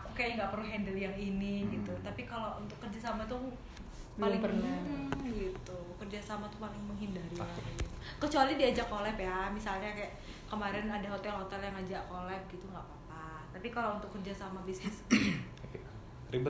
oke aku kayak nggak perlu handle yang ini Hmm. gitu. Tapi kalau untuk kerjasama tuh Belum paling pernah. Hmm, gitu. Kerjasama tuh paling menghindari lah. Gitu. kecuali diajak collab ya. Misalnya kayak kemarin ada hotel-hotel yang ngajak collab gitu nggak apa-apa. Tapi kalau untuk kerjasama bisnis ribet.